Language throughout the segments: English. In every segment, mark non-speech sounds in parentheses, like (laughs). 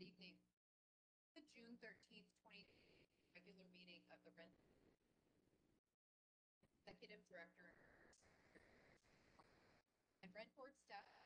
Good evening. The June thirteenth, twenty, regular meeting of the Rent Executive Director and Rent Board staff.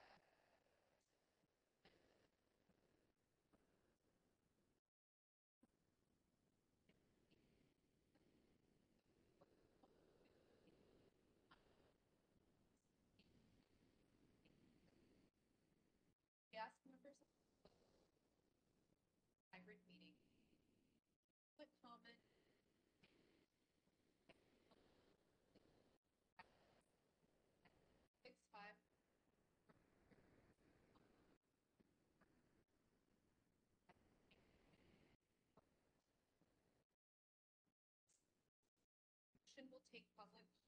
Take public.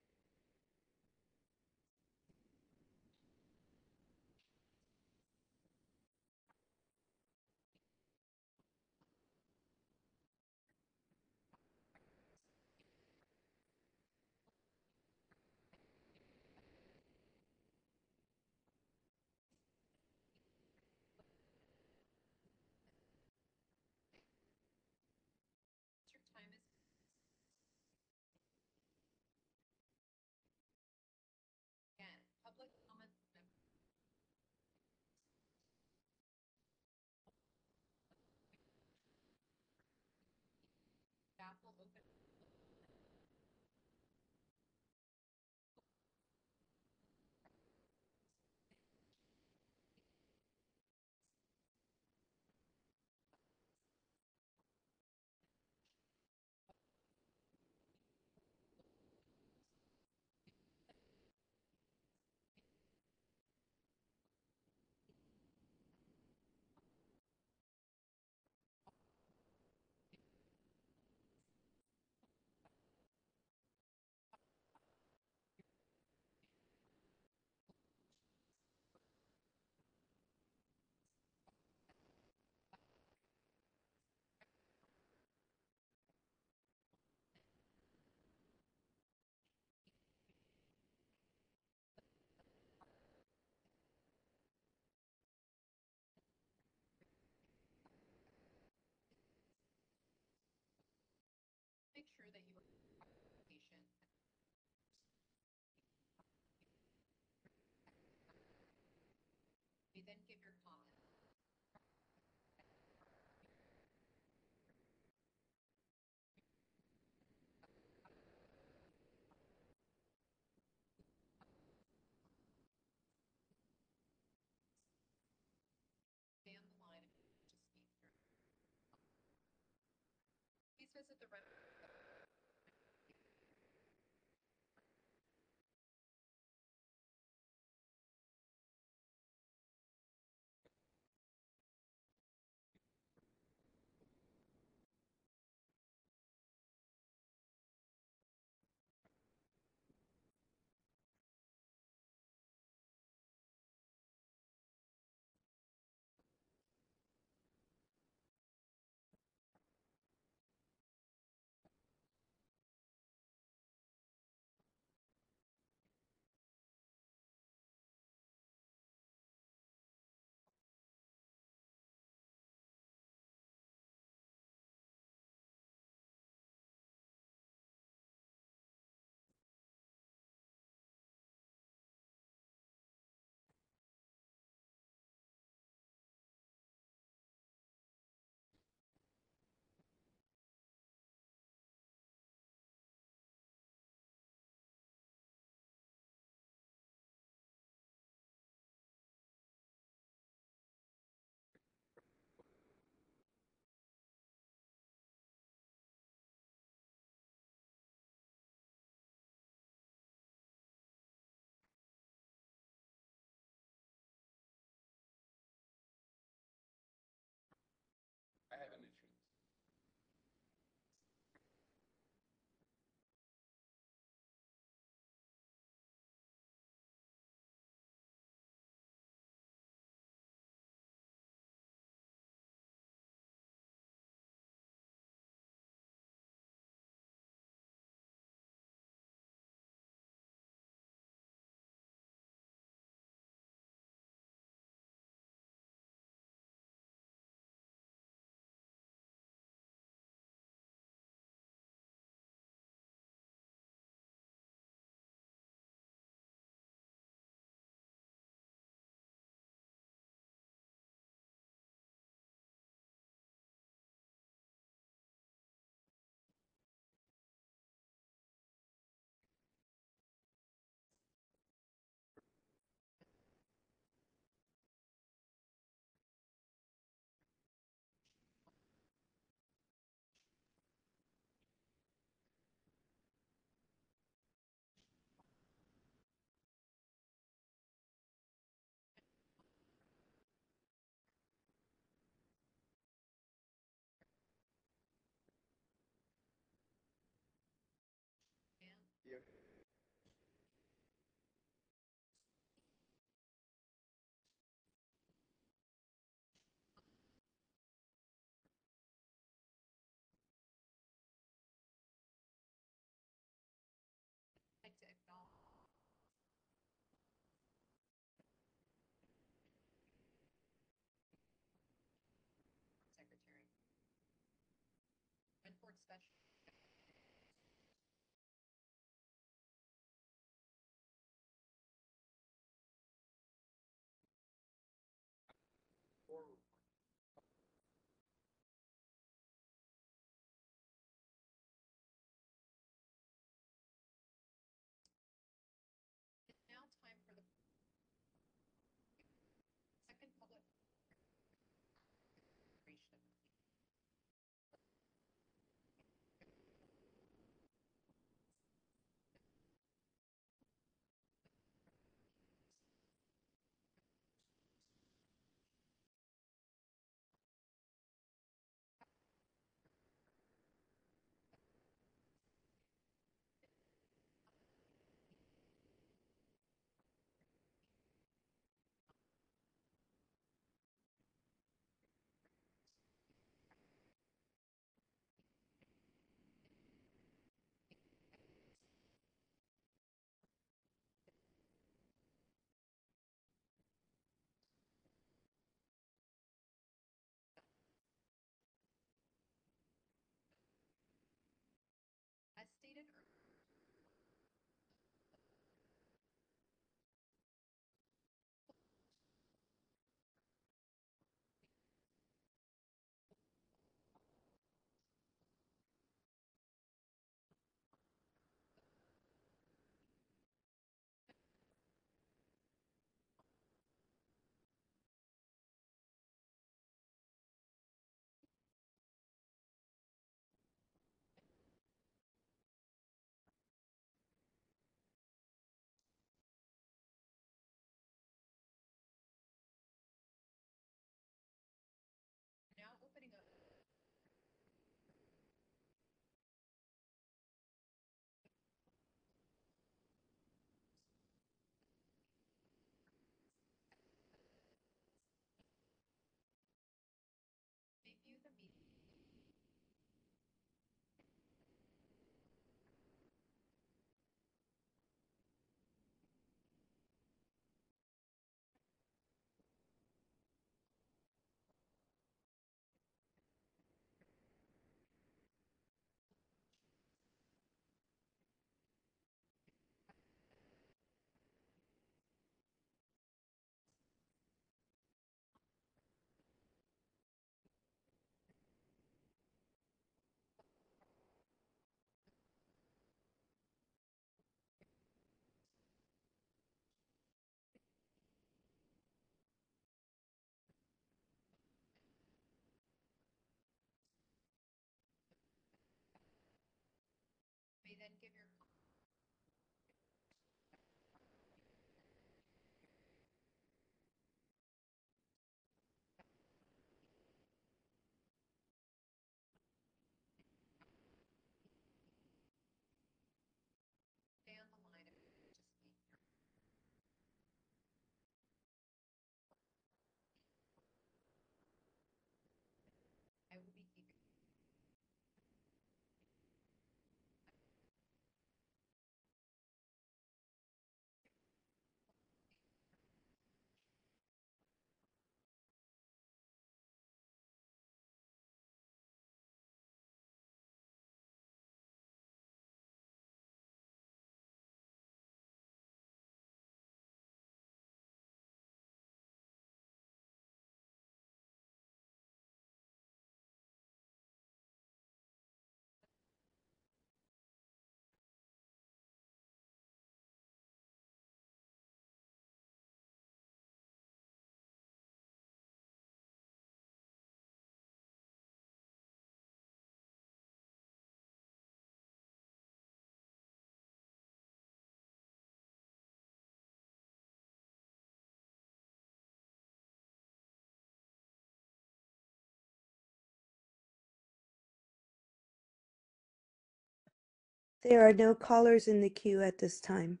There are no callers in the queue at this time.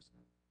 I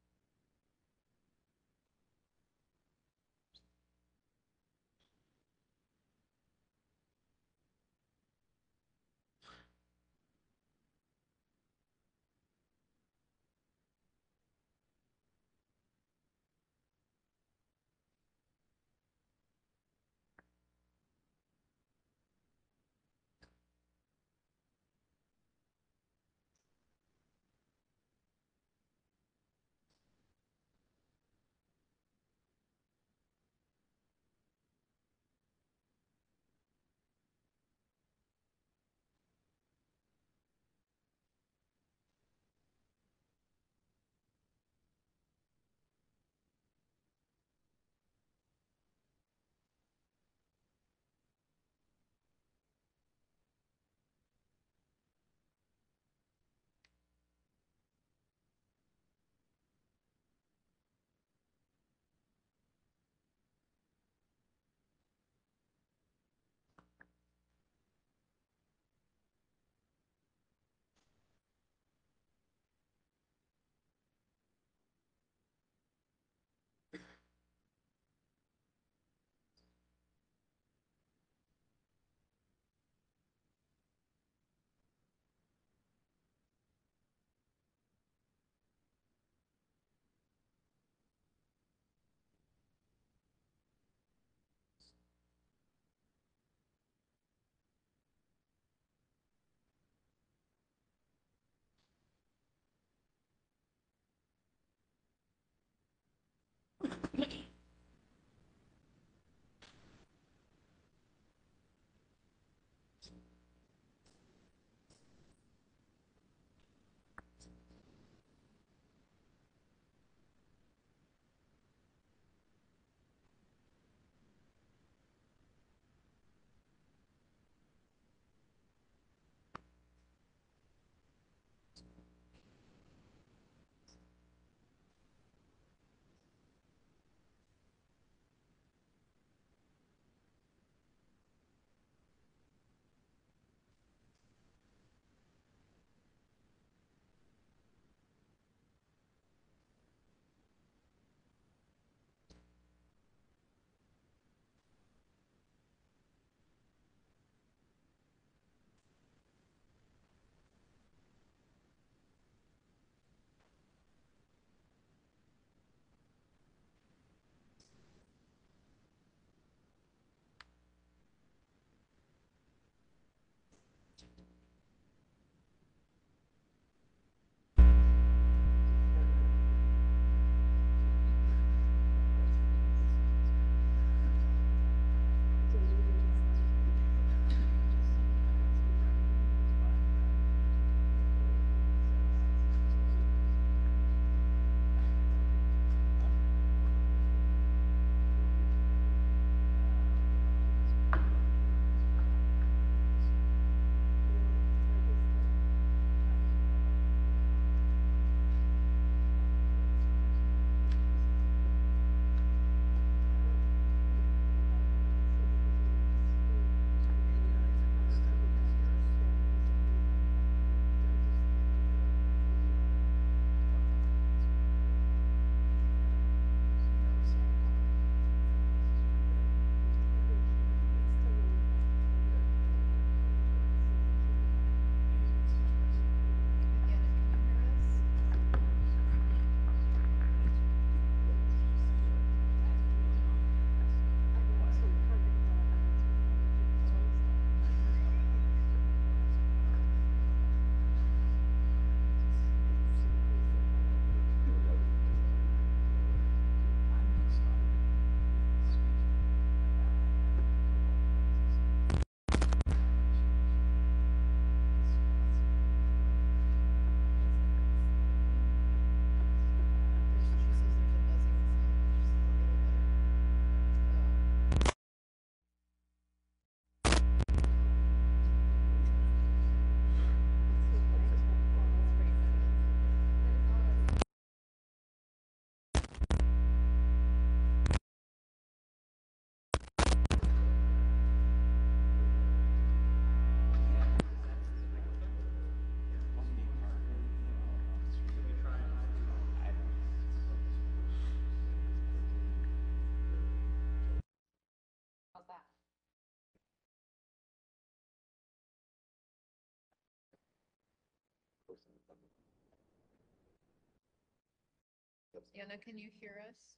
Anna, can you hear us?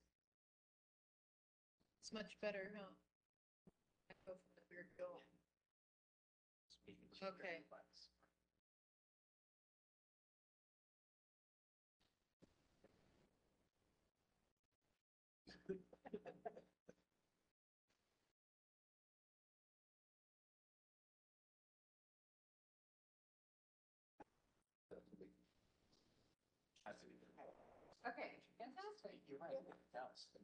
It's much better, huh? Echo from the weird going. Okay. Okay, fantastic.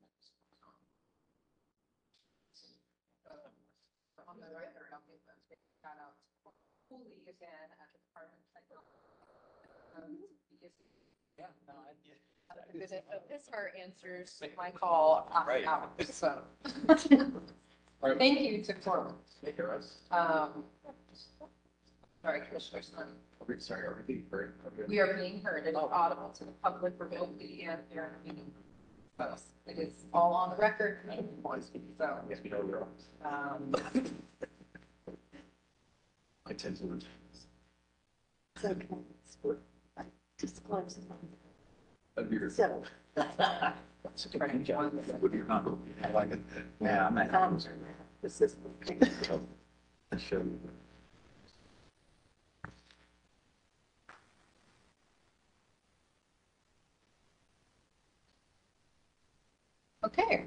On the record, I'll give a big shout out to Cooley again at the Department of Um, because Yeah, no, I, yeah. Because it- His heart answers my call Right. out, so. Thank you to Corwin. Hear us? Um, sorry, Commissioner Sorry, are we being heard? We are being heard, is audible to the public and here in the meeting. So it is all on the record, so, Yes, we know we're on. um, I tend to. It's okay. It's what I disclosed. That'd be your- So, It's a good job. Would you not? I like it. Yeah, I'm at. um, this is. I should. Okay.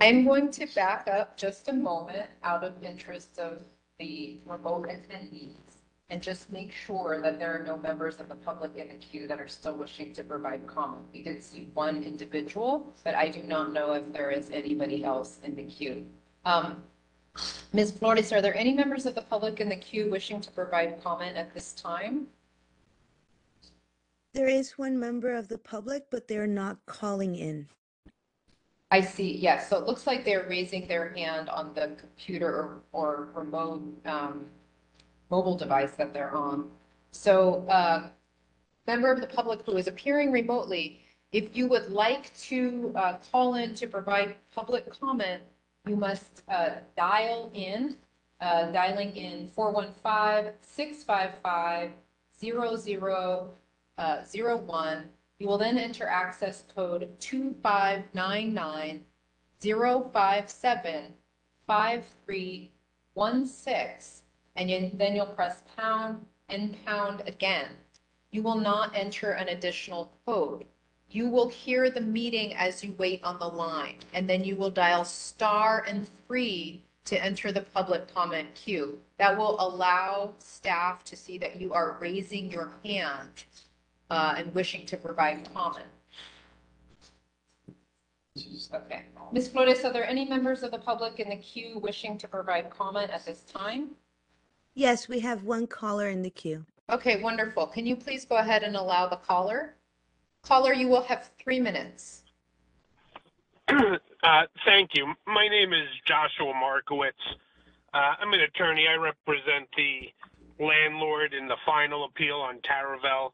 I'm going to back up just a moment out of interest of the remote attendees and just make sure that there are no members of the public in the queue that are still wishing to provide comment. We did see one individual, but I do not know if there is anybody else in the queue. Um, Ms. Flores, are there any members of the public in the queue wishing to provide comment at this time? There is one member of the public, but they're not calling in. I see, yes. So it looks like they're raising their hand on the computer or, or remote, um, mobile device that they're on. So, uh, member of the public who is appearing remotely, if you would like to, uh, call in to provide public comment, you must, uh, dial in, uh, dialing in 415-655-00, uh, 01. You will then enter access code two five nine nine zero five seven five three one six, and you- then you'll press pound and pound again. You will not enter an additional code. You will hear the meeting as you wait on the line, and then you will dial star and three to enter the public comment queue. That will allow staff to see that you are raising your hand uh, and wishing to provide comment. Okay. Ms. Flores, are there any members of the public in the queue wishing to provide comment at this time? Yes, we have one caller in the queue. Okay, wonderful. Can you please go ahead and allow the caller? Caller, you will have three minutes. (clears throat) Uh, Thank you. My name is Joshua Markowitz. Uh, I'm an attorney. I represent the landlord in the final appeal on Taraval.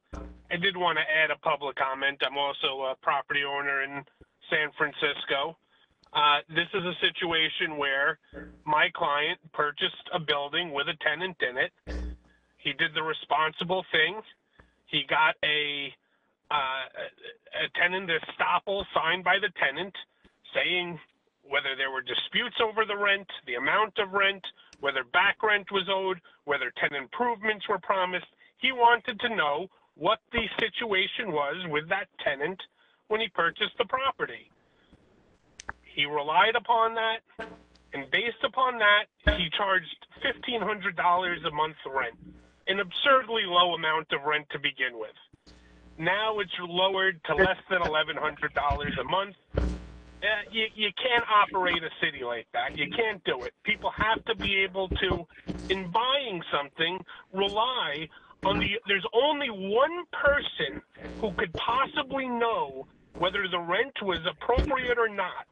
I did want to add a public comment. I'm also a property owner in San Francisco. Uh, This is a situation where my client purchased a building with a tenant in it. He did the responsible thing. He got a uh, a tenant estoppel signed by the tenant saying whether there were disputes over the rent, the amount of rent, whether back rent was owed, whether tenant improvements were promised. He wanted to know what the situation was with that tenant when he purchased the property. He relied upon that, and based upon that, he charged $1,500 a month rent, an absurdly low amount of rent to begin with. Now it's lowered to less than $1,100 a month. Uh, you, you can't operate a city like that. You can't do it. People have to be able to, in buying something, rely on the. There's only one person who could possibly know whether the rent was appropriate or not,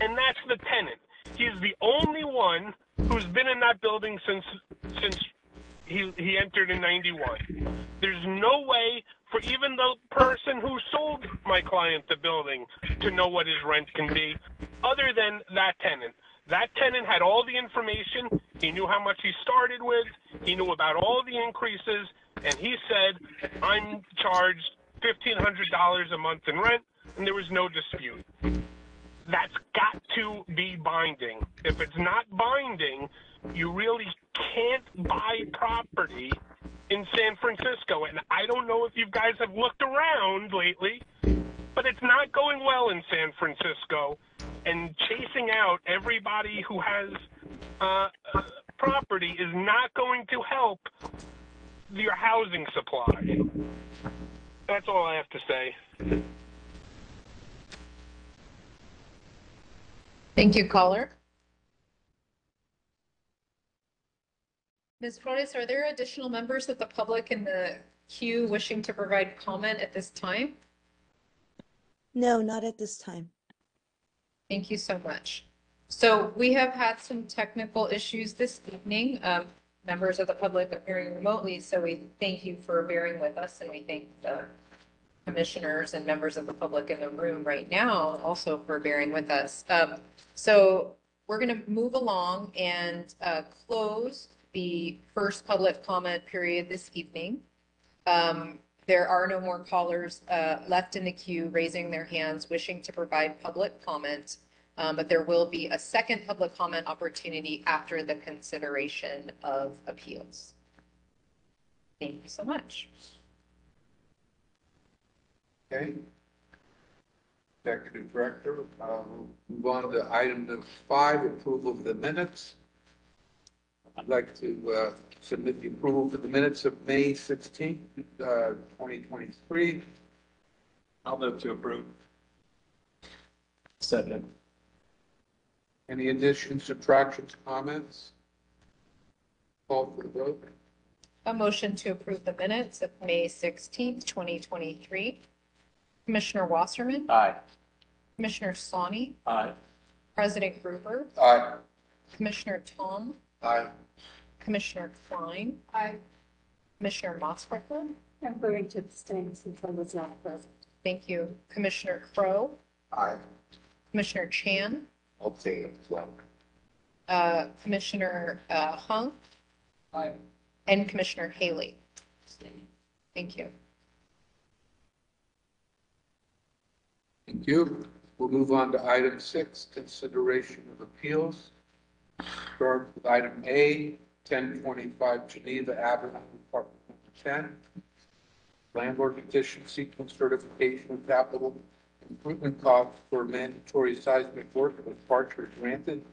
and that's the tenant. He's the only one who's been in that building since since he he entered in '91. There's no way for even the person who sold my client the building to know what his rent can be, other than that tenant. That tenant had all the information. He knew how much he started with. He knew about all the increases, and he said, I'm charged $1,500 a month in rent, and there was no dispute. That's got to be binding. If it's not binding, you really can't buy property in San Francisco. And I don't know if you guys have looked around lately, but it's not going well in San Francisco. And chasing out everybody who has uh, uh, property is not going to help your housing supply. That's all I have to say. Thank you, caller. Ms. Flores, are there additional members of the public in the queue wishing to provide comment at this time? No, not at this time. Thank you so much. So we have had some technical issues this evening. Um, members of the public appearing remotely, so we thank you for bearing with us and we thank the commissioners and members of the public in the room right now also for bearing with us. Um, so we're going to move along and uh, close the first public comment period this evening. Um, there are no more callers uh, left in the queue raising their hands wishing to provide public comment. Um, but there will be a second public comment opportunity after the consideration of appeals. Thank you so much. Okay. Executive Director, uh, move on to item number five, approval of the minutes. I'd like to uh, submit the approval for the minutes of May 16th, uh, 2023. I'll move to approve. Second. Any additions, subtractions, comments? Call for the vote. A motion to approve the minutes of May 16th, 2023. Commissioner Wasserman, Aye. Commissioner Sawney, Aye. President Gruber, Aye. Commissioner Tom, Aye. Commissioner Klein. Aye. Commissioner Mosbacher. I'm going to abstain since I was not present. Thank you. Commissioner Crowe, Aye. Commissioner Chan, I'll say it as well. uh, Commissioner uh, Hung, Aye. and Commissioner Haley. Thank you. Thank you. We'll move on to item six, consideration of appeals. Start with item A, 1025 Geneva Avenue, apartment number 10. Landlord petition seeking certification of capital improvement costs for mandatory seismic work with partially granted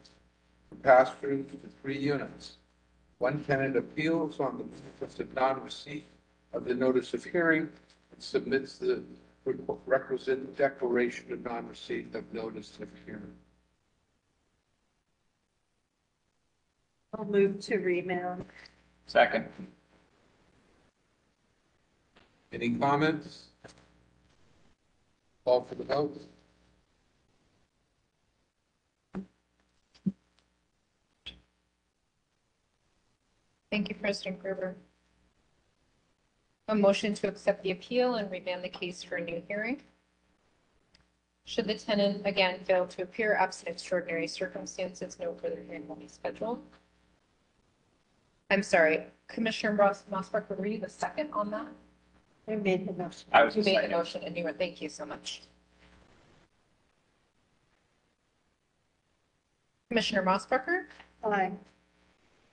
for pass-through to three units. One tenant appeals on the basis of non-receipt of the notice of hearing and submits the requisite declaration of non-receipt of notice of hearing. I'll move to remand. Second. Any comments? Call for the vote. Thank you, President Gruber. A motion to accept the appeal and remand the case for a new hearing. Should the tenant again fail to appear absent extraordinary circumstances, no further hearing will be scheduled. I'm sorry, Commissioner Ross Mosbacher, were you the second on that? I made the motion. I was You made the second. motion and you were, thank you so much. Commissioner Mosbacher, Aye.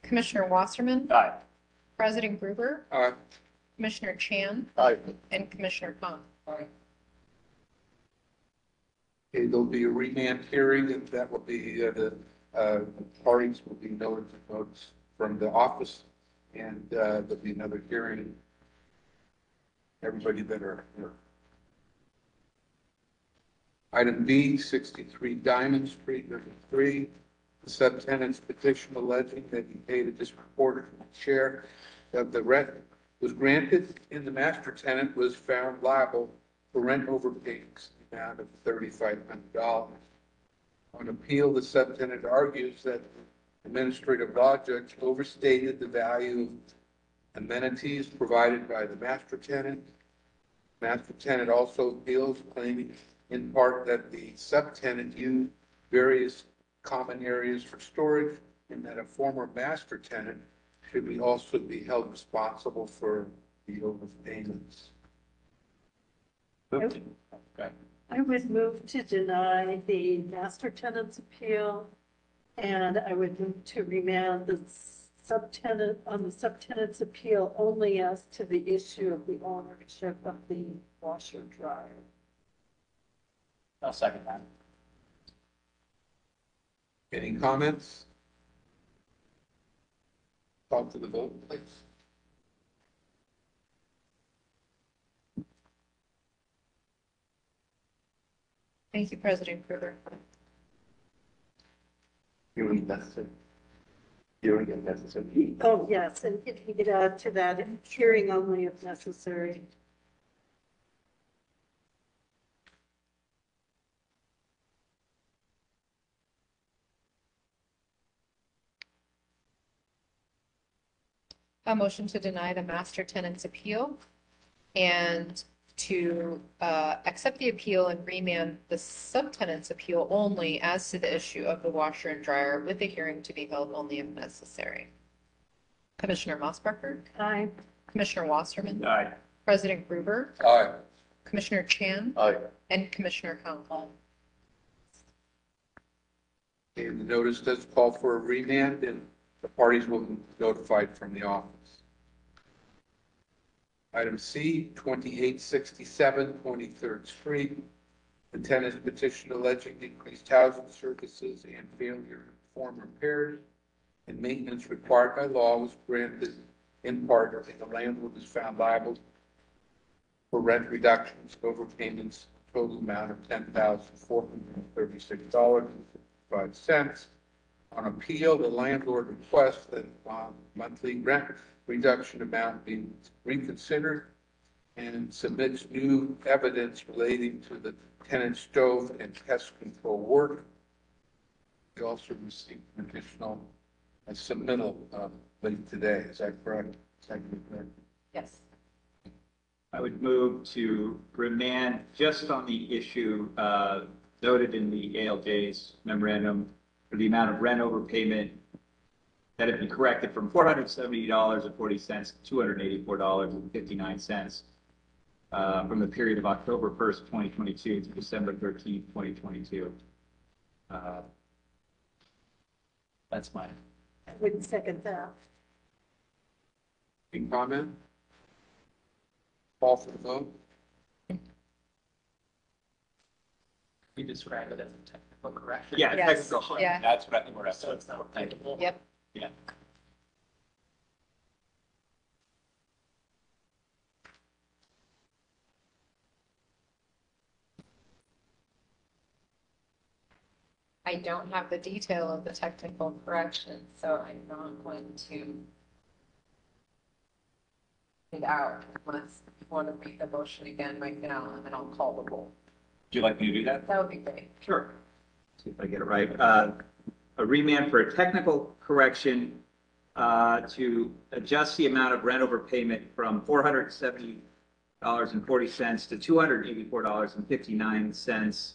Commissioner Wasserman, Aye. President Gruber, Aye. Commissioner Chan, Aye. and Commissioner Khan. Okay, there'll be a remand hearing, and that will be, uh, the, uh, parties will be noted notes from the office, and, uh, there'll be another hearing. Everybody that are here. Item B, sixty-three Diamond Street, number three, the subtenant's petition alleging that he paid a disproportionate share of the rent was granted, and the master tenant was found liable for rent overpayments in the amount of thirty-five hundred dollars. On appeal, the subtenant argues that the administrative law judge overstated the value of amenities provided by the master tenant. Master tenant also appeals claiming in part that the subtenant used various common areas for storage and that a former master tenant should be also be held responsible for the overpayments. Move okay. I would move to deny the master tenant's appeal, and I would move to remand the subtenant, on the subtenant's appeal only as to the issue of the ownership of the washer dryer. I'll second that. Any comments? Call to the vote, please. Thank you, President Gruber. You don't get necessary. You don't get necessary. Oh, yes, and if you could add to that, hearing only if necessary. A motion to deny the master tenant's appeal and to uh, accept the appeal and remand the subtenant's appeal only as to the issue of the washer and dryer with the hearing to be held only if necessary. Commissioner Mosbacher, Aye. Commissioner Wasserman, Aye. President Gruber, Aye. Commissioner Chan, Aye. and Commissioner Howell. And the notice does call for a remand, and the parties will be notified from the office. Item C, 2867 23rd Street. The tenant's petition alleging decreased housing services and failure to perform repairs and maintenance required by law was granted in part, and the landlord was found liable for rent reductions, overpayments, total amount of $10,436 five cents. On appeal, the landlord requests that uh, monthly rent reduction amount be reconsidered and submits new evidence relating to the tenant stove and pest control work. We also received an additional uh, submittal uh, late today. Is that correct? Is that correct? Yes. I would move to remand just on the issue uh, noted in the ALJ's memorandum for the amount of rent overpayment that have been corrected from four hundred seventy dollars and forty cents to two hundred eighty-four dollars and fifty-nine cents uh, from the period of October first, twenty twenty-two to December thirteenth, twenty twenty-two. Uh, That's mine. I would second that. Any comment? Call for the vote? You described it as a technical correction. Yeah, Yes, technical. yeah. That's what I think we're at. So at. it's not technical. Yep. Yeah. I don't have the detail of the technical correction, so I'm not going to it out unless you want to read the motion again right now, and then I'll call the roll. Would you like me to do that? That would be great. Sure. See if I get it right. Uh, A remand for a technical correction uh, to adjust the amount of rent overpayment from $470.40 to $284.59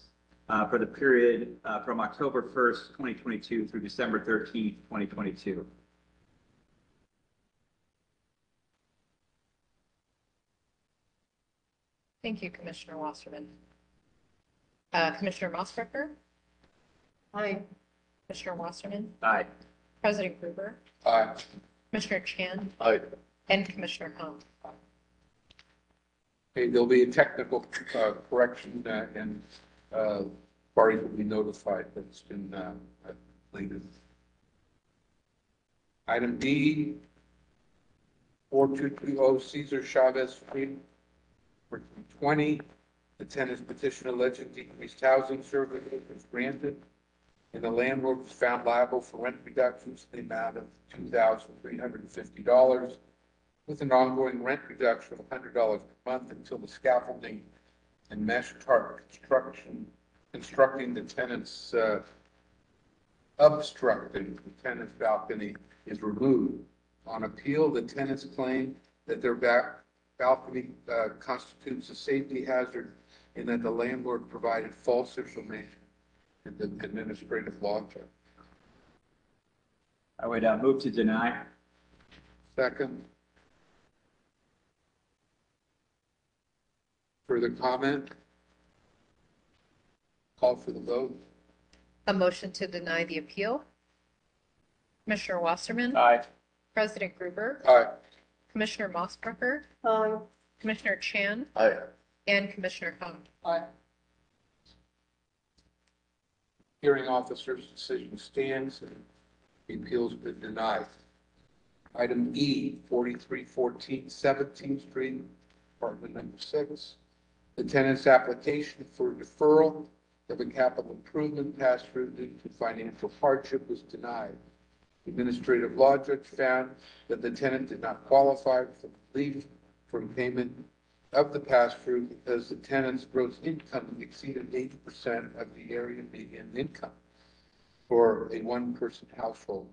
uh, for the period uh, from October 1st, 2022 through December 13th, 2022. Thank you, Commissioner Wasserman. Uh, Commissioner Mosbacher, Aye. Commissioner Wasserman, Aye. President Gruber, Aye. Commissioner Chan, Aye. and Commissioner Howell. Okay, there'll be a technical uh, correction uh, and uh, parties will be notified that it's been uh, completed. Item D, 4220 Cesar Chavez Street, for 20. The tenant's petition alleging decreased housing services was granted, and the landlord was found liable for rent reductions in the amount of $2,350 with an ongoing rent reduction of hundred dollars per month until the scaffolding and mesh tarp construction, constructing the tenant's, uh, obstructing the tenant's balcony is removed. On appeal, the tenants claim that their back balcony, uh, constitutes a safety hazard and that the landlord provided false information in the administrative law judge. I would uh, move to deny. Second, Further comment? Call for the vote. A motion to deny the appeal. Commissioner Wasserman, Aye. President Gruber, Aye. Commissioner Mosbacher, Aye. Commissioner Chan, Aye. and Commissioner Hung. Aye. Hearing officer's decision stands and the appeal's been denied. Item E, 4314 17th Street, apartment number six. The tenant's application for deferral of a capital improvement passed through due to financial hardship was denied. The Administrative law judge found that the tenant did not qualify for relief from payment of the pass-through because the tenant's gross income exceeded eighty percent of the area median income for a one-person household.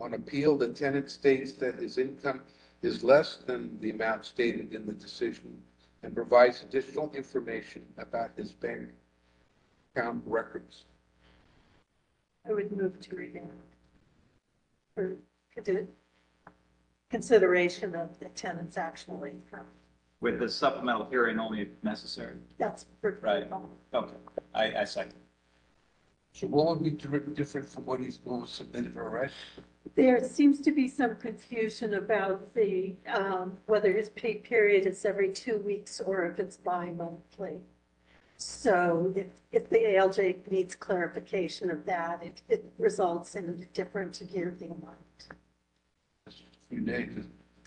On appeal, the tenant states that his income is less than the amount stated in the decision and provides additional information about his bank account records. I would move to remand. For consider- consideration of the tenant's actual income. With the supplemental hearing only if necessary. That's. for- Right. Okay, I, I second. So what would be dir- different from what he's going to submit already? There seems to be some confusion about the, um, whether his pay period is every two weeks or if it's bi-monthly. So if, if the ALJ needs clarification of that, it, it results in a different yearly amount. Few days,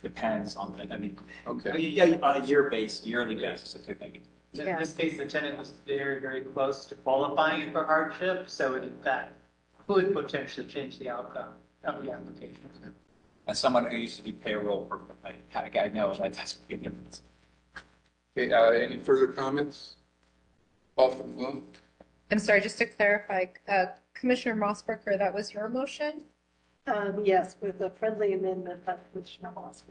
Depends on the, I mean, okay. yeah, on a year base, yearly basis, I think. In this case, the tenant was very, very close to qualifying for hardship, so it- that could potentially change the outcome of the application. As someone who used to do payroll for, I, I know that that's a big difference. Okay, uh, any further comments? Call for the vote. I'm sorry, just to clarify, uh, Commissioner Mosbacher, that was your motion? Um, yes, with a friendly amendment by Commissioner Osmer.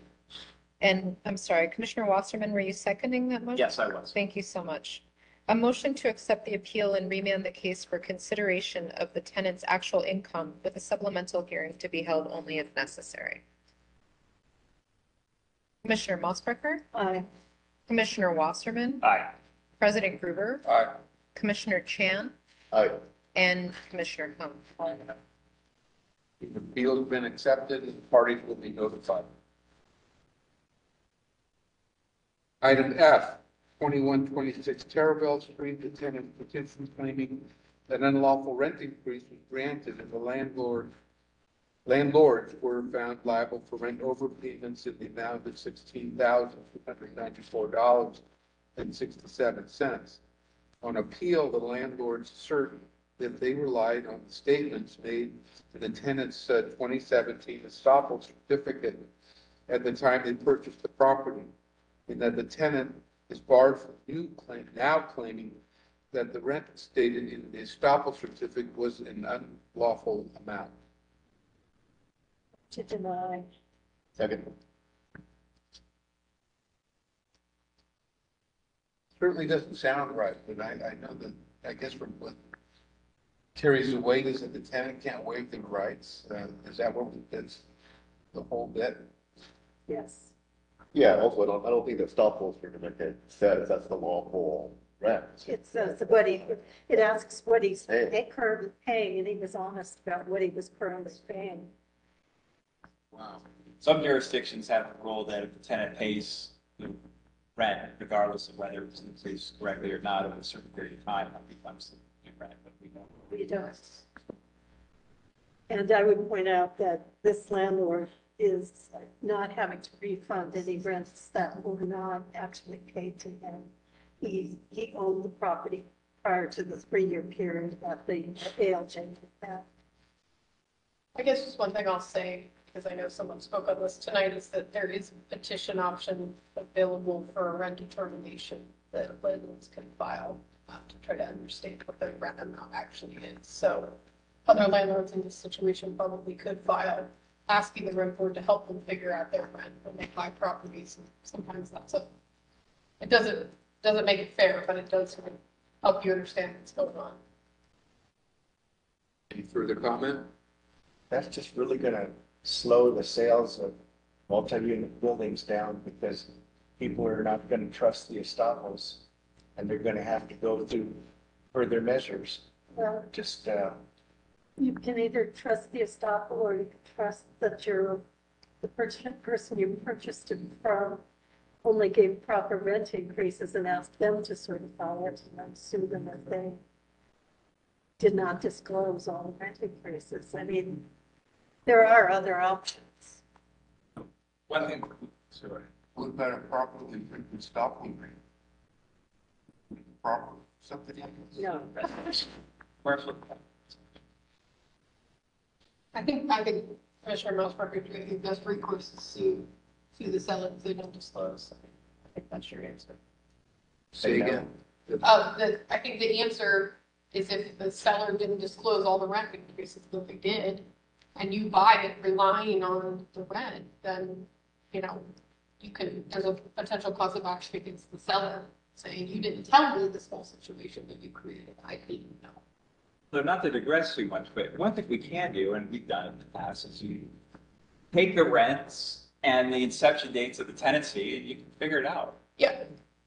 And I'm sorry, Commissioner Wasserman, were you seconding that motion? Yes, I was. Thank you so much. A motion to accept the appeal and remand the case for consideration of the tenant's actual income with a supplemental hearing to be held only if necessary. Commissioner Mosbacher, Aye. Commissioner Wasserman, Aye. President Gruber, Aye. Commissioner Chan, Aye. and Commissioner Hung. The appeal has been accepted and the parties will be notified. Item F, 2126 Taraval Street, the tenant petition claiming that unlawful rent increase was granted and the landlord, landlords were found liable for rent overpayments in the amount of $16,294.67. On appeal, the landlords assert that they relied on the statements made in the tenant's uh, 2017 estoppel certificate at the time they purchased the property, and that the tenant is barred from new claim, now claiming that the rent stated in the estoppel certificate was an unlawful amount. To deny. Second. Certainly doesn't sound right, but I, I know that, I guess from what carries the weight is that the tenant can't waive their rights. Uh, Is that what, that's the whole bit? Yes. Yeah, also, I don't, I don't think the estoppel certificate says that's the law lawful rent. It says what he, it asks what he's Hey. currently paying, and he was honest about what he was currently paying. Wow. Some jurisdictions have a rule that if the tenant pays the rent, regardless of whether it's increased correctly or not over a certain period of time, that becomes the new but we don't. We don't. And I would point out that this landlord is not having to refund any rents that were not actually paid to him. He, he owned the property prior to the three-year period that the ALJ did that. I guess just one thing I'll say, because I know someone spoke on this tonight, is that there is a petition option available for a rent determination that landlords can file uh, to try to understand what their rent amount actually is. So other landlords in this situation probably could file asking the rent board to help them figure out their rent when they buy properties. Sometimes that's a, it doesn't, doesn't make it fair, but it does sort of help you understand what's going on. Any further comment? that's just really gonna slow the sales of multi-unit buildings down because people are not gonna trust the estoppels. And they're gonna have to go through further measures. Well, Just, uh, you can either trust the estoppel or you can trust that you're, the person, person you purchased it from only gave proper rent increases and asked them to certify it and then sue them if they did not disclose all the rent increases. I mean, there are other options. One thing, sorry. What about a properly written stop agreement? Proper, something like this? No. I think, I think Commissioner Mosbacher, the best recourse is sue, sue the seller if they don't disclose. I think that's your answer. Say again. Uh, the, I think the answer is if the seller didn't disclose all the rent increases that they did, and you buy it relying on the rent, then, you know, you can, there's a potential cause of action against the seller, saying you didn't tell me this whole situation that you created, I didn't know. So not to digress too much, but one thing we can do, and we've done in the past, is you take the rents and the inception dates of the tenancy, and you can figure it out. Yeah,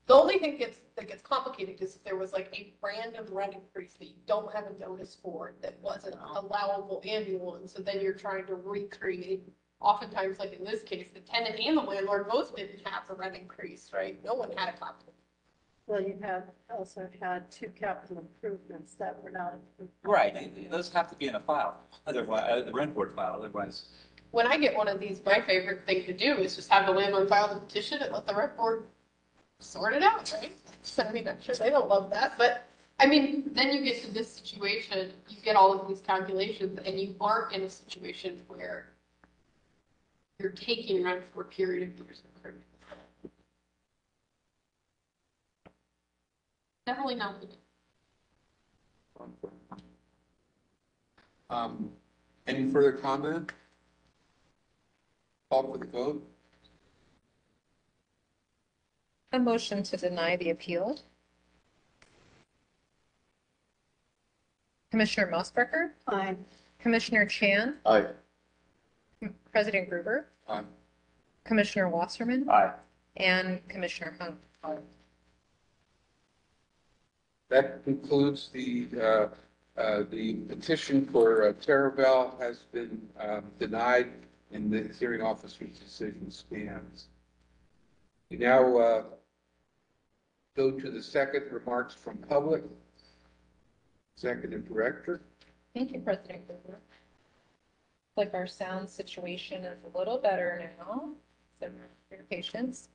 the only thing gets, that gets complicated is if there was like a random rent increase that you don't have a notice for that wasn't allowable annual, and so then you're trying to recreate. Oftentimes, like in this case, the tenant and the landlord both didn't have a rent increase, right? No one had a copy. Well, you have also had two capital improvements that were not. approved. Right, and those have to be in a file, otherwise, uh, the rent board file, otherwise. When I get one of these, my favorite thing to do is just have the landlord file the petition and let the rent board sort it out, right? So, I mean, I'm sure they don't love that, but, I mean, then you get to this situation, you get all of these calculations, and you aren't in a situation where you're taking rent for a period of years. Definitely not. Um, any further comment? Call for the vote? A motion to deny the appeal. Commissioner Mosbacher, Fine. Commissioner Chan, Aye. President Gruber, Aye. Commissioner Wasserman, Aye. and Commissioner Hung. That concludes the, uh, uh, the petition for uh, has been um, denied and the hearing officer's decision stands. We now uh, go to the second remarks from public. Executive Director. Thank you, President Gruber. Like our sound situation is a little better now, so your patience.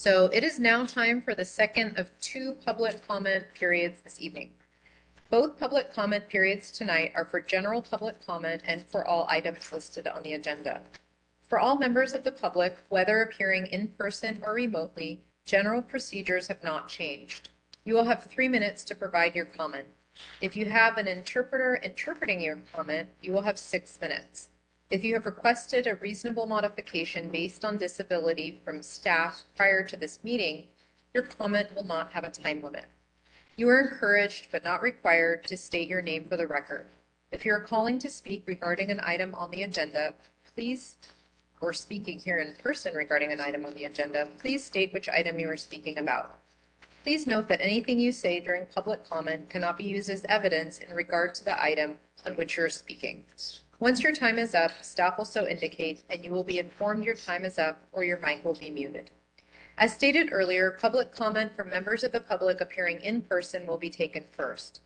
So it is now time for the second of two public comment periods this evening. Both public comment periods tonight are for general public comment and for all items listed on the agenda. For all members of the public, whether appearing in person or remotely, general procedures have not changed. You will have three minutes to provide your comment. If you have an interpreter interpreting your comment, you will have six minutes. If you have requested a reasonable modification based on disability from staff prior to this meeting, your comment will not have a time limit. You are encouraged but not required to state your name for the record. If you are calling to speak regarding an item on the agenda, please, or speaking here in person regarding an item on the agenda, please state which item you are speaking about. Please note that anything you say during public comment cannot be used as evidence in regard to the item on which you're speaking. Once your time is up, staff will so indicate, and you will be informed your time is up or your mic will be muted. As stated earlier, public comment from members of the public appearing in person will be taken first.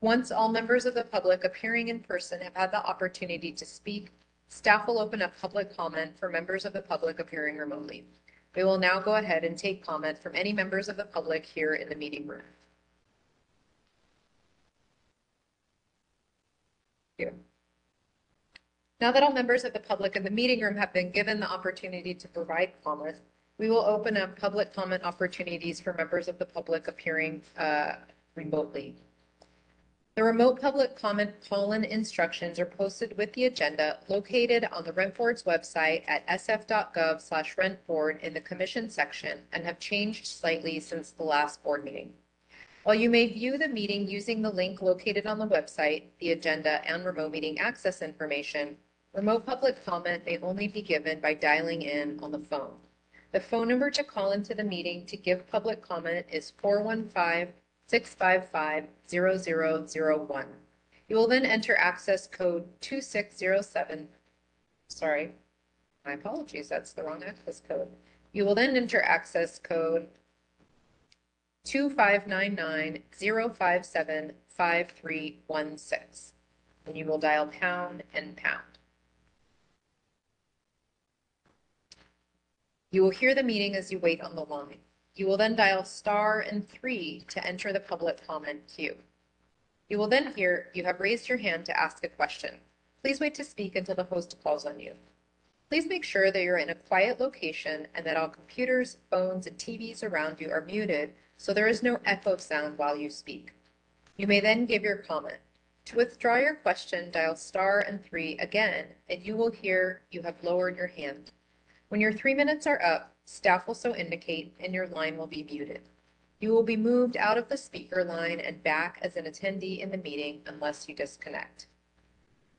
Once all members of the public appearing in person have had the opportunity to speak, staff will open up public comment for members of the public appearing remotely. We will now go ahead and take comment from any members of the public here in the meeting room. Thank you. Now that all members of the public in the meeting room have been given the opportunity to provide comments, we will open up public comment opportunities for members of the public appearing uh, remotely. The remote public comment call-in instructions are posted with the agenda located on the Rent Board's website at sf.gov slash rent board in the commission section and have changed slightly since the last board meeting. While you may view the meeting using the link located on the website, the agenda, and remote meeting access information, remote public comment may only be given by dialing in on the phone. The phone number to call into the meeting to give public comment is 415-655-0001. You will then enter access code 2607. Sorry, my apologies, that's the wrong access code. You will then enter access code 2599-057-5316. And you will dial pound and pound. You will hear the meeting as you wait on the line. You will then dial star and three to enter the public comment queue. You will then hear you have raised your hand to ask a question. Please wait to speak until the host calls on you. Please make sure that you're in a quiet location and that all computers, phones, and TVs around you are muted so there is no echo sound while you speak. You may then give your comment. To withdraw your question, dial star and three again, and you will hear you have lowered your hand. When your three minutes are up, staff will so indicate and your line will be muted. You will be moved out of the speaker line and back as an attendee in the meeting unless you disconnect.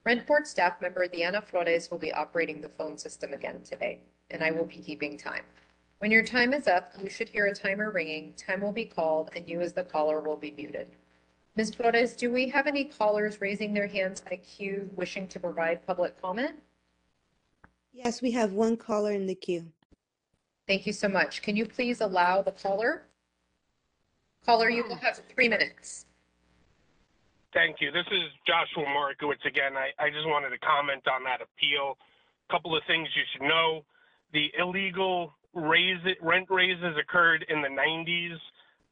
Rent Board staff member Diana Flores will be operating the phone system again today, and I will be keeping time. When your time is up, you should hear a timer ringing, time will be called, and you as the caller will be muted. Ms. Flores, do we have any callers raising their hands by queue wishing to provide public comment? Yes, we have one caller in the queue. Thank you so much. Can you please allow the caller? Caller, you will have three minutes. Thank you. This is Joshua Markowitz again. I, I just wanted to comment on that appeal. A Couple of things you should know. The illegal raise rent raises occurred in the 90s.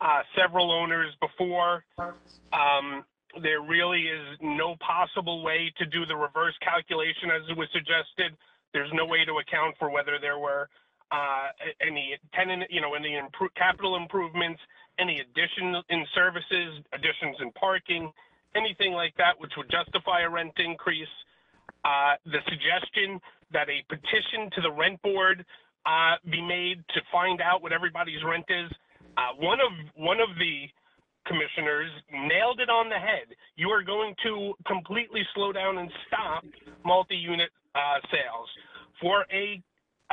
Uh, several owners before. Um, there really is no possible way to do the reverse calculation as it was suggested. There's no way to account for whether there were uh, any tenant, you know, any impro- capital improvements, any addition in services, additions in parking, anything like that, which would justify a rent increase. Uh, the suggestion that a petition to the rent board uh, be made to find out what everybody's rent is. Uh, one of one of the commissioners nailed it on the head. You are going to completely slow down and stop multi-unit uh, sales for a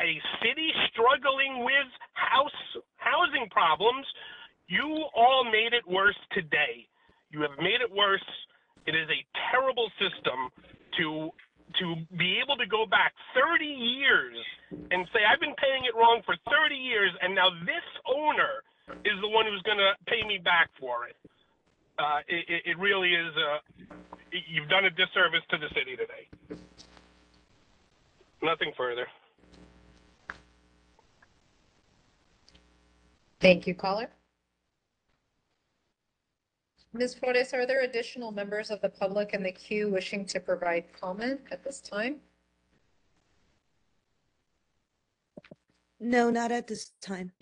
a city struggling with house housing problems. You all made it worse today. You have made it worse. It is a terrible system to to be able to go back 30 years and say I've been paying it wrong for 30 years, and now this owner is the one who's going to pay me back for it. Uh, it, it really is. Uh, you've done a disservice to the city today. Nothing further. Thank you, caller. Ms. Flores, are there additional members of the public in the queue wishing to provide comment at this time? No, not at this time.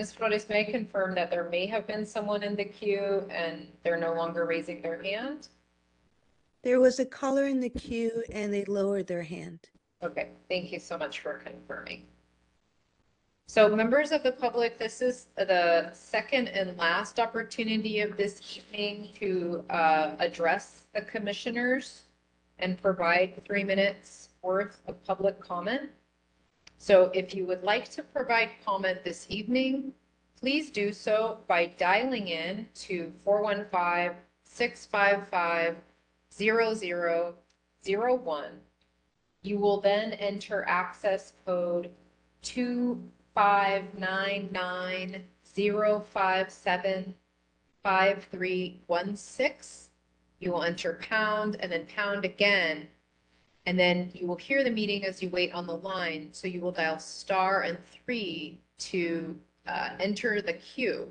Ms. Flores may I confirm that there may have been someone in the queue and they're no longer raising their hand. There was a caller in the queue and they lowered their hand. Okay, thank you so much for confirming. So members of the public, this is the second and last opportunity of this evening to uh, address the commissioners and provide three minutes worth of public comment. So if you would like to provide comment this evening, please do so by dialing in to 415-655-0001. You will then enter access code 2599-057-5316. You will enter pound and then pound again. And then you will hear the meeting as you wait on the line. So you will dial star and three to uh, enter the queue.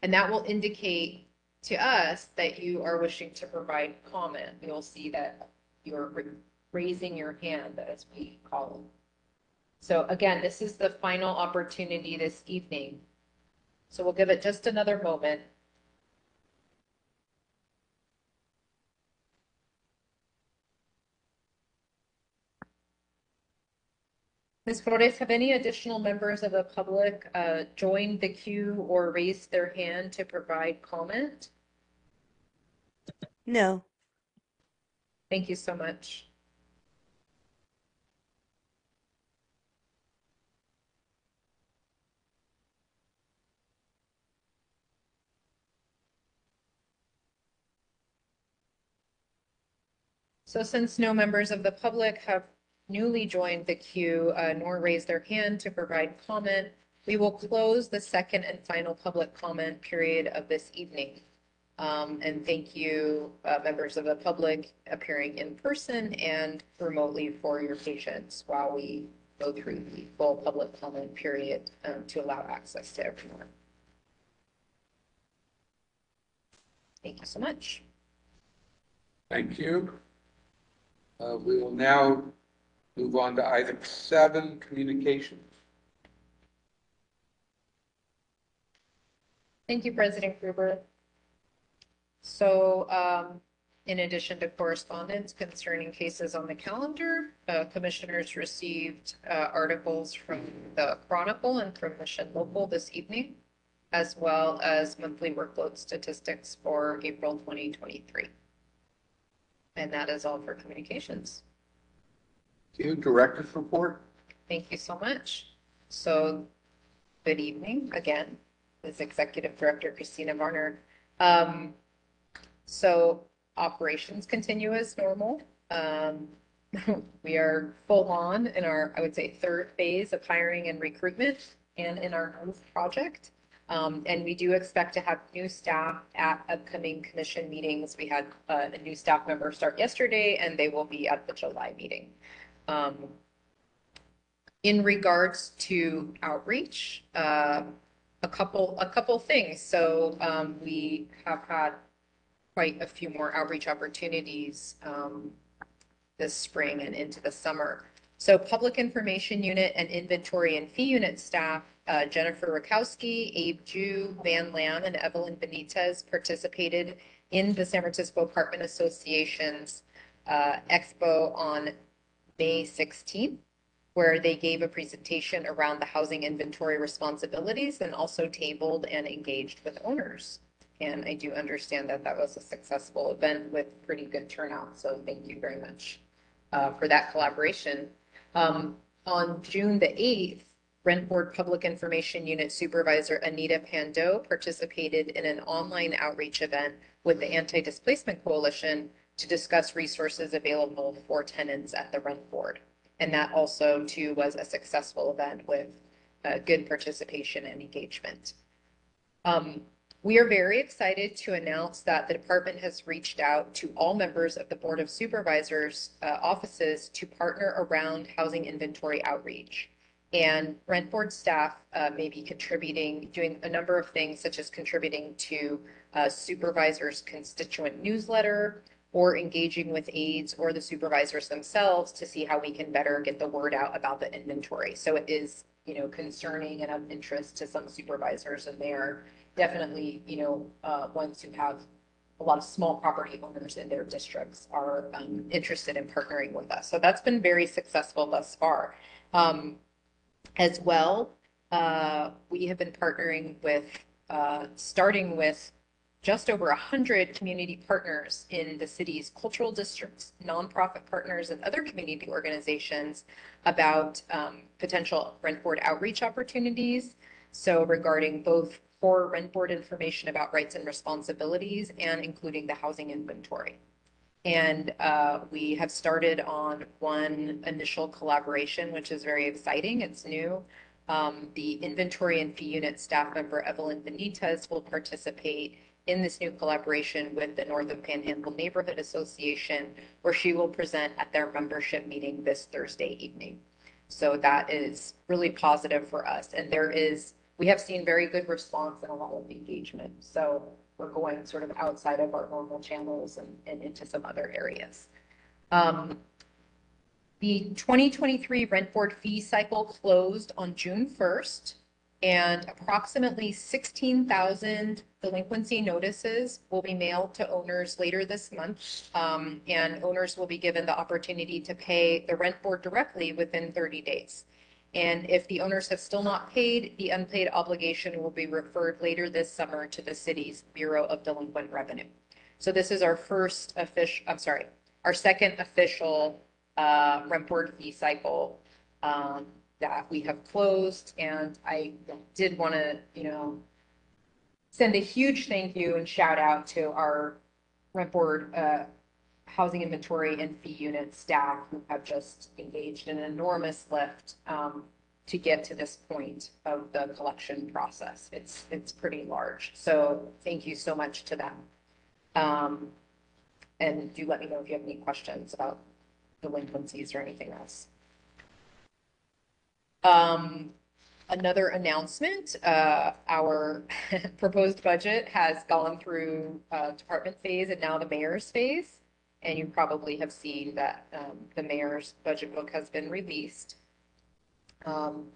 And that will indicate to us that you are wishing to provide comment. You'll see that you're raising your hand as we call. So again, this is the final opportunity this evening. So we'll give it just another moment. Ms. Flores, have any additional members of the public uh, joined the queue or raised their hand to provide comment? No, Thank you so much. So since no members of the public have newly joined the queue, uh, nor raised their hand to provide comment, we will close the second and final public comment period of this evening. Um, and thank you, uh, members of the public appearing in person and remotely for your patience while we go through the full public comment period, um, to allow access to everyone. Thank you so much. Thank you. Uh, we will now move on to item seven, communications. Thank you, President Gruber. So, um, in addition to correspondence concerning cases on the calendar, uh, commissioners received, uh, articles from the Chronicle and from Mission Local this evening, as well as monthly workload statistics for April twenty twenty-three. And that is all for communications. Do you, director's report? Thank you so much. So, good evening again. This is Executive Director Christina Varner. Um, so operations continue as normal. Um, (laughs) we are full on in our, I would say, third phase of hiring and recruitment and in our growth project. Um, and we do expect to have new staff at upcoming commission meetings. We had uh, a new staff member start yesterday and they will be at the July meeting. Um, in regards to outreach, uh, a couple, a couple things. So, um, we have had quite a few more outreach opportunities, um, this spring and into the summer. So Public Information Unit and Inventory and Fee Unit staff, uh, Jennifer Rakowski, Abe Jew, Van Lam, and Evelyn Benitez participated in the San Francisco Apartment Association's, uh, expo on May sixteenth where they gave a presentation around the housing inventory responsibilities and also tabled and engaged with owners. And I do understand that that was a successful event with pretty good turnout, so thank you very much uh, for that collaboration. Um, on June the eighth, Rent Board Public Information Unit Supervisor Anita Pando participated in an online outreach event with the Anti-Displacement Coalition to discuss resources available for tenants at the Rent Board. And that also too was a successful event with uh, good participation and engagement. Um, we are very excited to announce that the department has reached out to all members of the Board of Supervisors uh, offices to partner around housing inventory outreach. And rent board staff uh, may be contributing, doing a number of things such as contributing to uh, supervisors' constituent newsletter, or engaging with aides or the supervisors themselves to see how we can better get the word out about the inventory. So it is, you know, concerning and of interest to some supervisors and they're definitely, you know, uh, ones who have a lot of small property owners in their districts are um, interested in partnering with us. So that's been very successful thus far. Um, as well, uh, we have been partnering with, uh, starting with just over a hundred community partners in the city's cultural districts, nonprofit partners, and other community organizations about um, potential rent board outreach opportunities. So regarding both for rent board information about rights and responsibilities and including the housing inventory. And uh, we have started on one initial collaboration, which is very exciting. It's new. Um, the inventory and fee unit staff member Evelyn Benitez will participate in this new collaboration with the Northern Panhandle Neighborhood Association, where she will present at their membership meeting this Thursday evening. So that is really positive for us. And there is, we have seen very good response and a lot of engagement. So we're going sort of outside of our normal channels and, and into some other areas. Um, the 2023 rent board fee cycle closed on June 1st and approximately 16,000 delinquency notices will be mailed to owners later this month. Um, and owners will be given the opportunity to pay the rent board directly within 30 days. And if the owners have still not paid, the unpaid obligation will be referred later this summer to the city's Bureau of Delinquent Revenue. So this is our first official, I'm sorry, our second official uh, rent board fee cycle um, that we have closed. And I did want to, you know, send a huge thank you and shout out to our rent board uh, housing inventory and fee unit staff who have just engaged in an enormous lift um, to get to this point of the collection process. It's, it's pretty large. So thank you so much to them. Um, and do let me know if you have any questions about delinquencies or anything else. Um, another announcement, uh, our (laughs) proposed budget has gone through, uh, department phase and now the mayor's phase. And you probably have seen that, um, the mayor's budget book has been released. Um,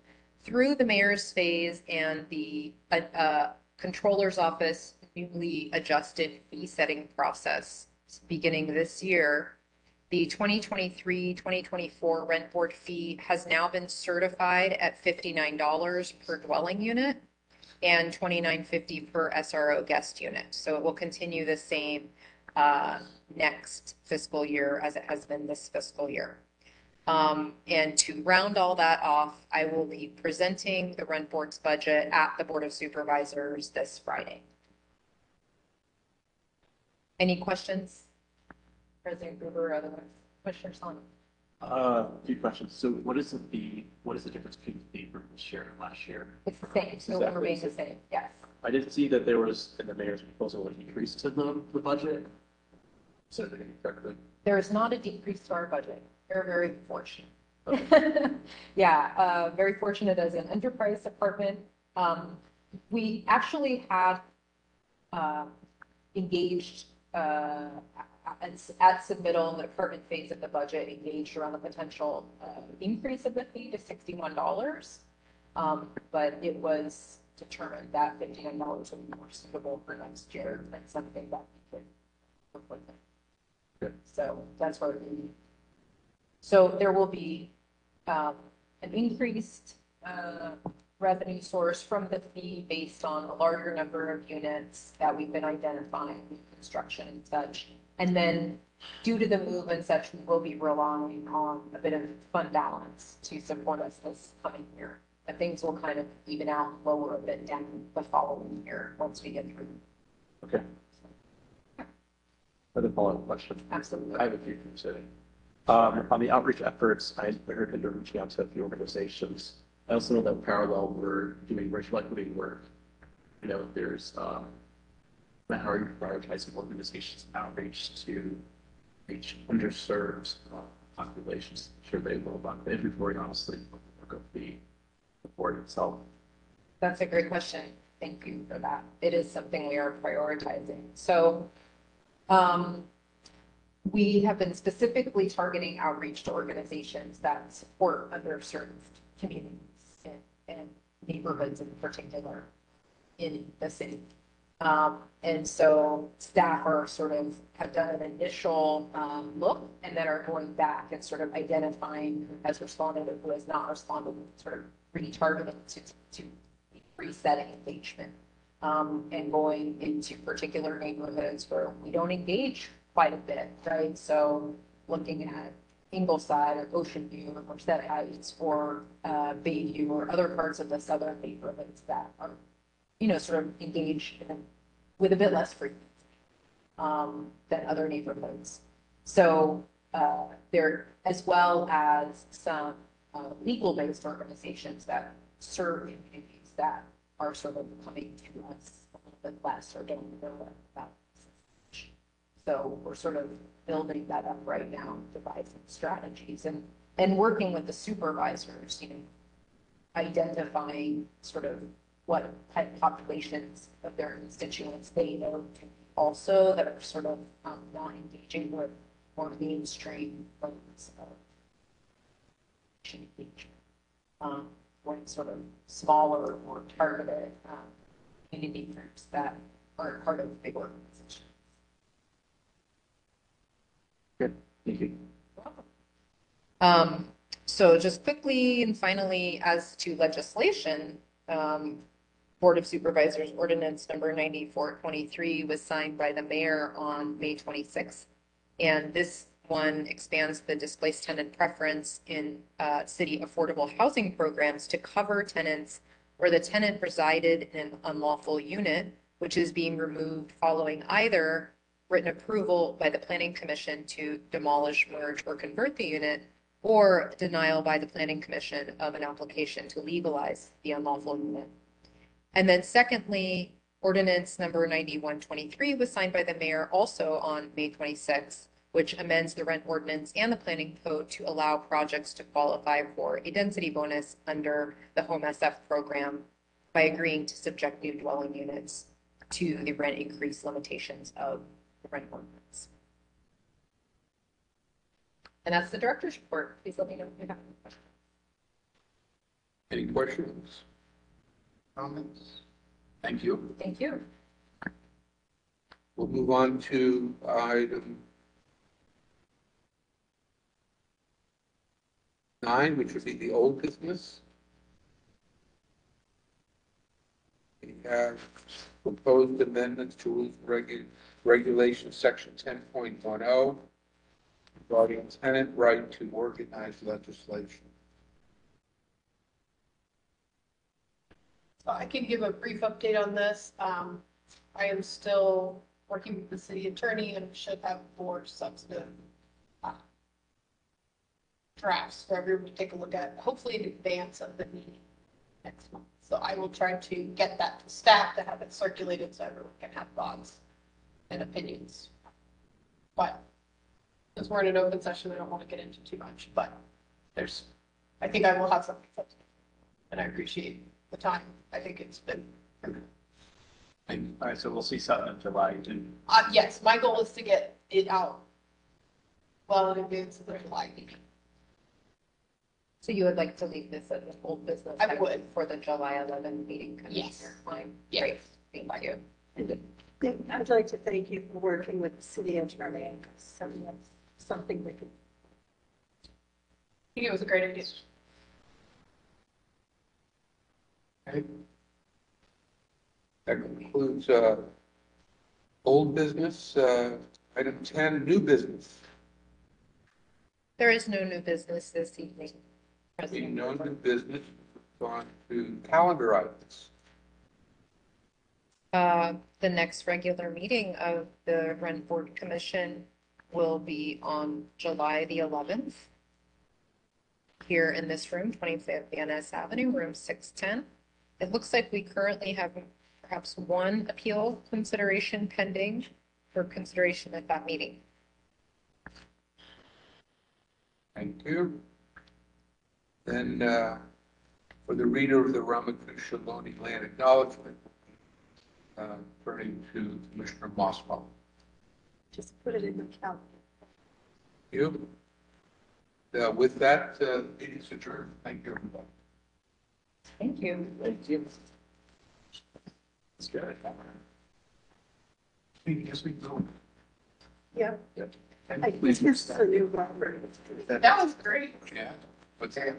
through the mayor's phase and the, uh, uh, controller's office newly adjusted fee setting process beginning this year, the 2023-2024 rent board fee has now been certified at $59 per dwelling unit and $29.50 per SRO guest unit. So it will continue the same uh, next fiscal year as it has been this fiscal year. Um, and to round all that off, I will be presenting the rent board's budget at the Board of Supervisors this Friday. Any questions? President Gruber, otherwise, Commissioner Sonic? Uh, a few questions. So what is the fee, what is the difference between the fee from this year and last year? It's the same, so will remain the same, yes. I did see that there was, in the mayor's proposal, an increase to the, the budget. So did I get it correctly? There is not a decrease to our budget. We're very fortunate. (laughs) Yeah, uh, very fortunate as an enterprise department. Um, we actually had, uh, engaged, uh, at, at submittal in the department phase of the budget, engaged around the potential, uh, increase of the fee to sixty-one dollars. Um, but it was determined that fifty-nine dollars would be more suitable for next year than something that we could work with. Good. So that's where we so there will be um, an increased uh, revenue source from the fee based on a larger number of units that we've been identifying, construction and such. And then due to the move and such, we will be relying on a bit of fund balance to support us this coming year. But things will kind of even out, lower a bit down the following year once we get through. Okay. Another follow-up question. Absolutely. I have a few things to say. Um, on the outreach efforts, I heard that you're reaching out to a few organizations. I also know that parallel, we're doing racial equity work. You know, there's, um, how are you prioritizing organizations outreach to reach underserved uh, populations? Sure they know about the inventory, honestly, work of the the board itself. That's a great question. Thank you for that. It is something we are prioritizing. So, um, we have been specifically targeting outreach to organizations that support underserved communities and, and neighborhoods in particular in the city. Um, and so staff are sort of, have done an initial, um, look and then are going back and sort of identifying who has responded and who has not responded, sort of retargeting to, to resetting engagement. Um, and going into particular neighborhoods where we don't engage quite a bit, right? So looking at Ingleside or Ocean View or Merced Heights or, uh, Bayview or other parts of the southern neighborhoods that are, you know, sort of engaged in, with a bit less frequency, um, than other neighborhoods. So, uh, there, as well as some, uh, legal-based organizations that serve communities that are sort of coming to us a little bit less or don't know about. this. So we're sort of building that up right now, devising strategies and, and working with the supervisors, you know, identifying sort of what type of populations of their constituents they know also that are sort of um, not engaging with more mainstream forms of engagement. Um, or sort of smaller, more targeted, um, community groups that aren't part of big organizations. Good, thank you. Um, so just quickly and finally, as to legislation, um, Board of Supervisors Ordinance Number ninety-four twenty-three was signed by the mayor on May twenty-sixth. And this, one expands the displaced tenant preference in uh, city affordable housing programs to cover tenants where the tenant resided in an unlawful unit, which is being removed following either written approval by the planning commission to demolish, merge, or convert the unit, or denial by the planning commission of an application to legalize the unlawful unit. And then secondly, ordinance number ninety-one twenty-three was signed by the mayor also on May twenty-sixth, which amends the rent ordinance and the planning code to allow projects to qualify for a density bonus under the Home SF program by agreeing to subject new dwelling units to the rent increase limitations of the rent ordinance. And that's the director's report. Please let me know if you have any questions. Any questions? Comments? Thank you. Thank you. We'll move on to item nine, which would be the old business. We have proposed amendments to rules and regu- regulations, section ten point one oh, regarding tenant right to organize legislation. I can give a brief update on this. Um, I am still working with the city attorney and should have more substantive uh, drafts for everyone to take a look at, hopefully in advance of the meeting next month. So I will try to get that to staff to have it circulated so everyone can have thoughts and opinions. But since we're in an open session, I don't want to get into too much, but there's, I think I will have something. And I appreciate the time. I think it's been, All right, so we'll see something in July. and uh, yes, my goal is to get it out well in advance of the July meeting. So you would like to leave this as an old business? I would. For the July 11 meeting? coming Yes. here. Fine. Yes. Great. Thank you. I'd like to thank you for working with the city attorney and something, something we could I think it was a great idea. Okay. That concludes, uh, old business, uh, item ten, new business. There is no new business this evening. Being President. no new business, we've to calendar items. Uh, The next regular meeting of the Rent Board Commission will be on July the 11th. Here in this room, 25th Van Ness Avenue, room 610. It looks like we currently have perhaps one appeal consideration pending for consideration at that meeting. Thank you. Then, uh, for the reader of the Ramaytush Ohlone Land Acknowledgement, uh, turning to Commissioner Mossbaum. just put it in the calendar. You? Uh, with that, uh, meeting's adjourned. Thank you, everybody. Thank you. Thank you. That's good. Yes, we go. Yeah. Yep. I think this is a new Robert. That was great. Yeah. What's that?